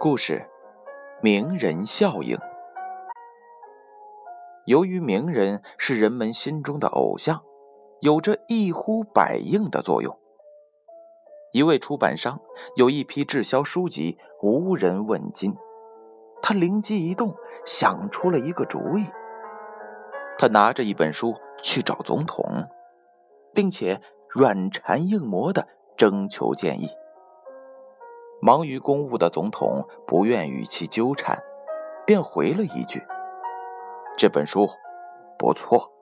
故事：名人效应。由于名人是人们心中的偶像，有着一呼百应的作用。一位出版商有一批滞销书籍，无人问津。他灵机一动，想出了一个主意。他拿着一本书去找总统，并且软缠硬磨的征求建议。忙于公务的总统不愿与其纠缠，便回了一句：“这本书不错。”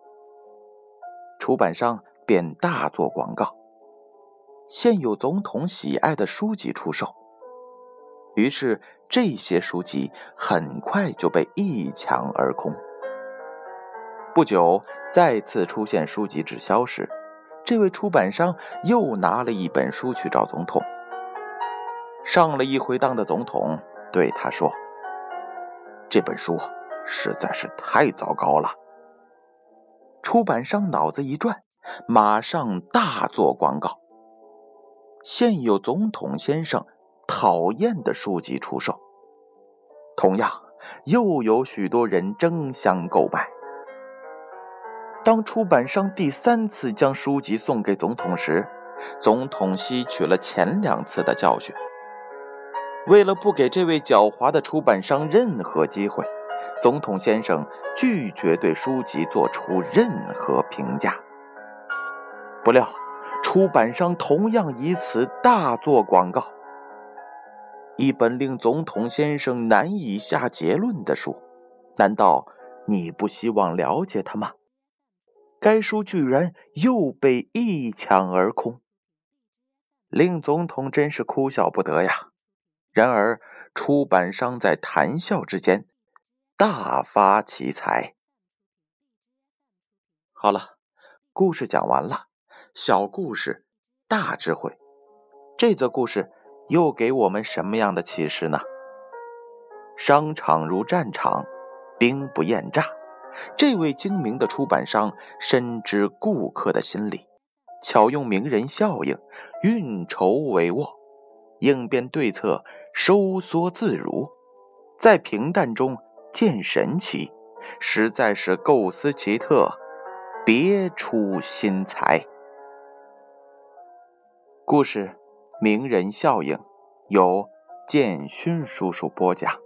出版商便大做广告，现有总统喜爱的书籍出售。于是这些书籍很快就被一抢而空。不久，再次出现书籍滞销时，这位出版商又拿了一本书去找总统。上了一回当的总统对他说：“这本书实在是太糟糕了。”出版商脑子一转，马上大做广告。现有总统先生讨厌的书籍出售，同样又有许多人争相购买。当出版商第三次将书籍送给总统时，总统吸取了前两次的教训。为了不给这位狡猾的出版商任何机会，总统先生拒绝对书籍做出任何评价。不料，出版商同样以此大做广告。一本令总统先生难以下结论的书，难道你不希望了解它吗？该书居然又被一抢而空，令总统真是哭笑不得呀。然而，出版商在谈笑之间大发奇财。好了，故事讲完了。小故事，大智慧。这则故事又给我们什么样的启示呢？商场如战场，兵不厌诈。这位精明的出版商深知顾客的心理，巧用名人效应，运筹帷幄，应变对策。收缩自如，在平淡中见神奇，实在是构思奇特，别出心裁。故事《名人效应》由建勋叔叔播讲。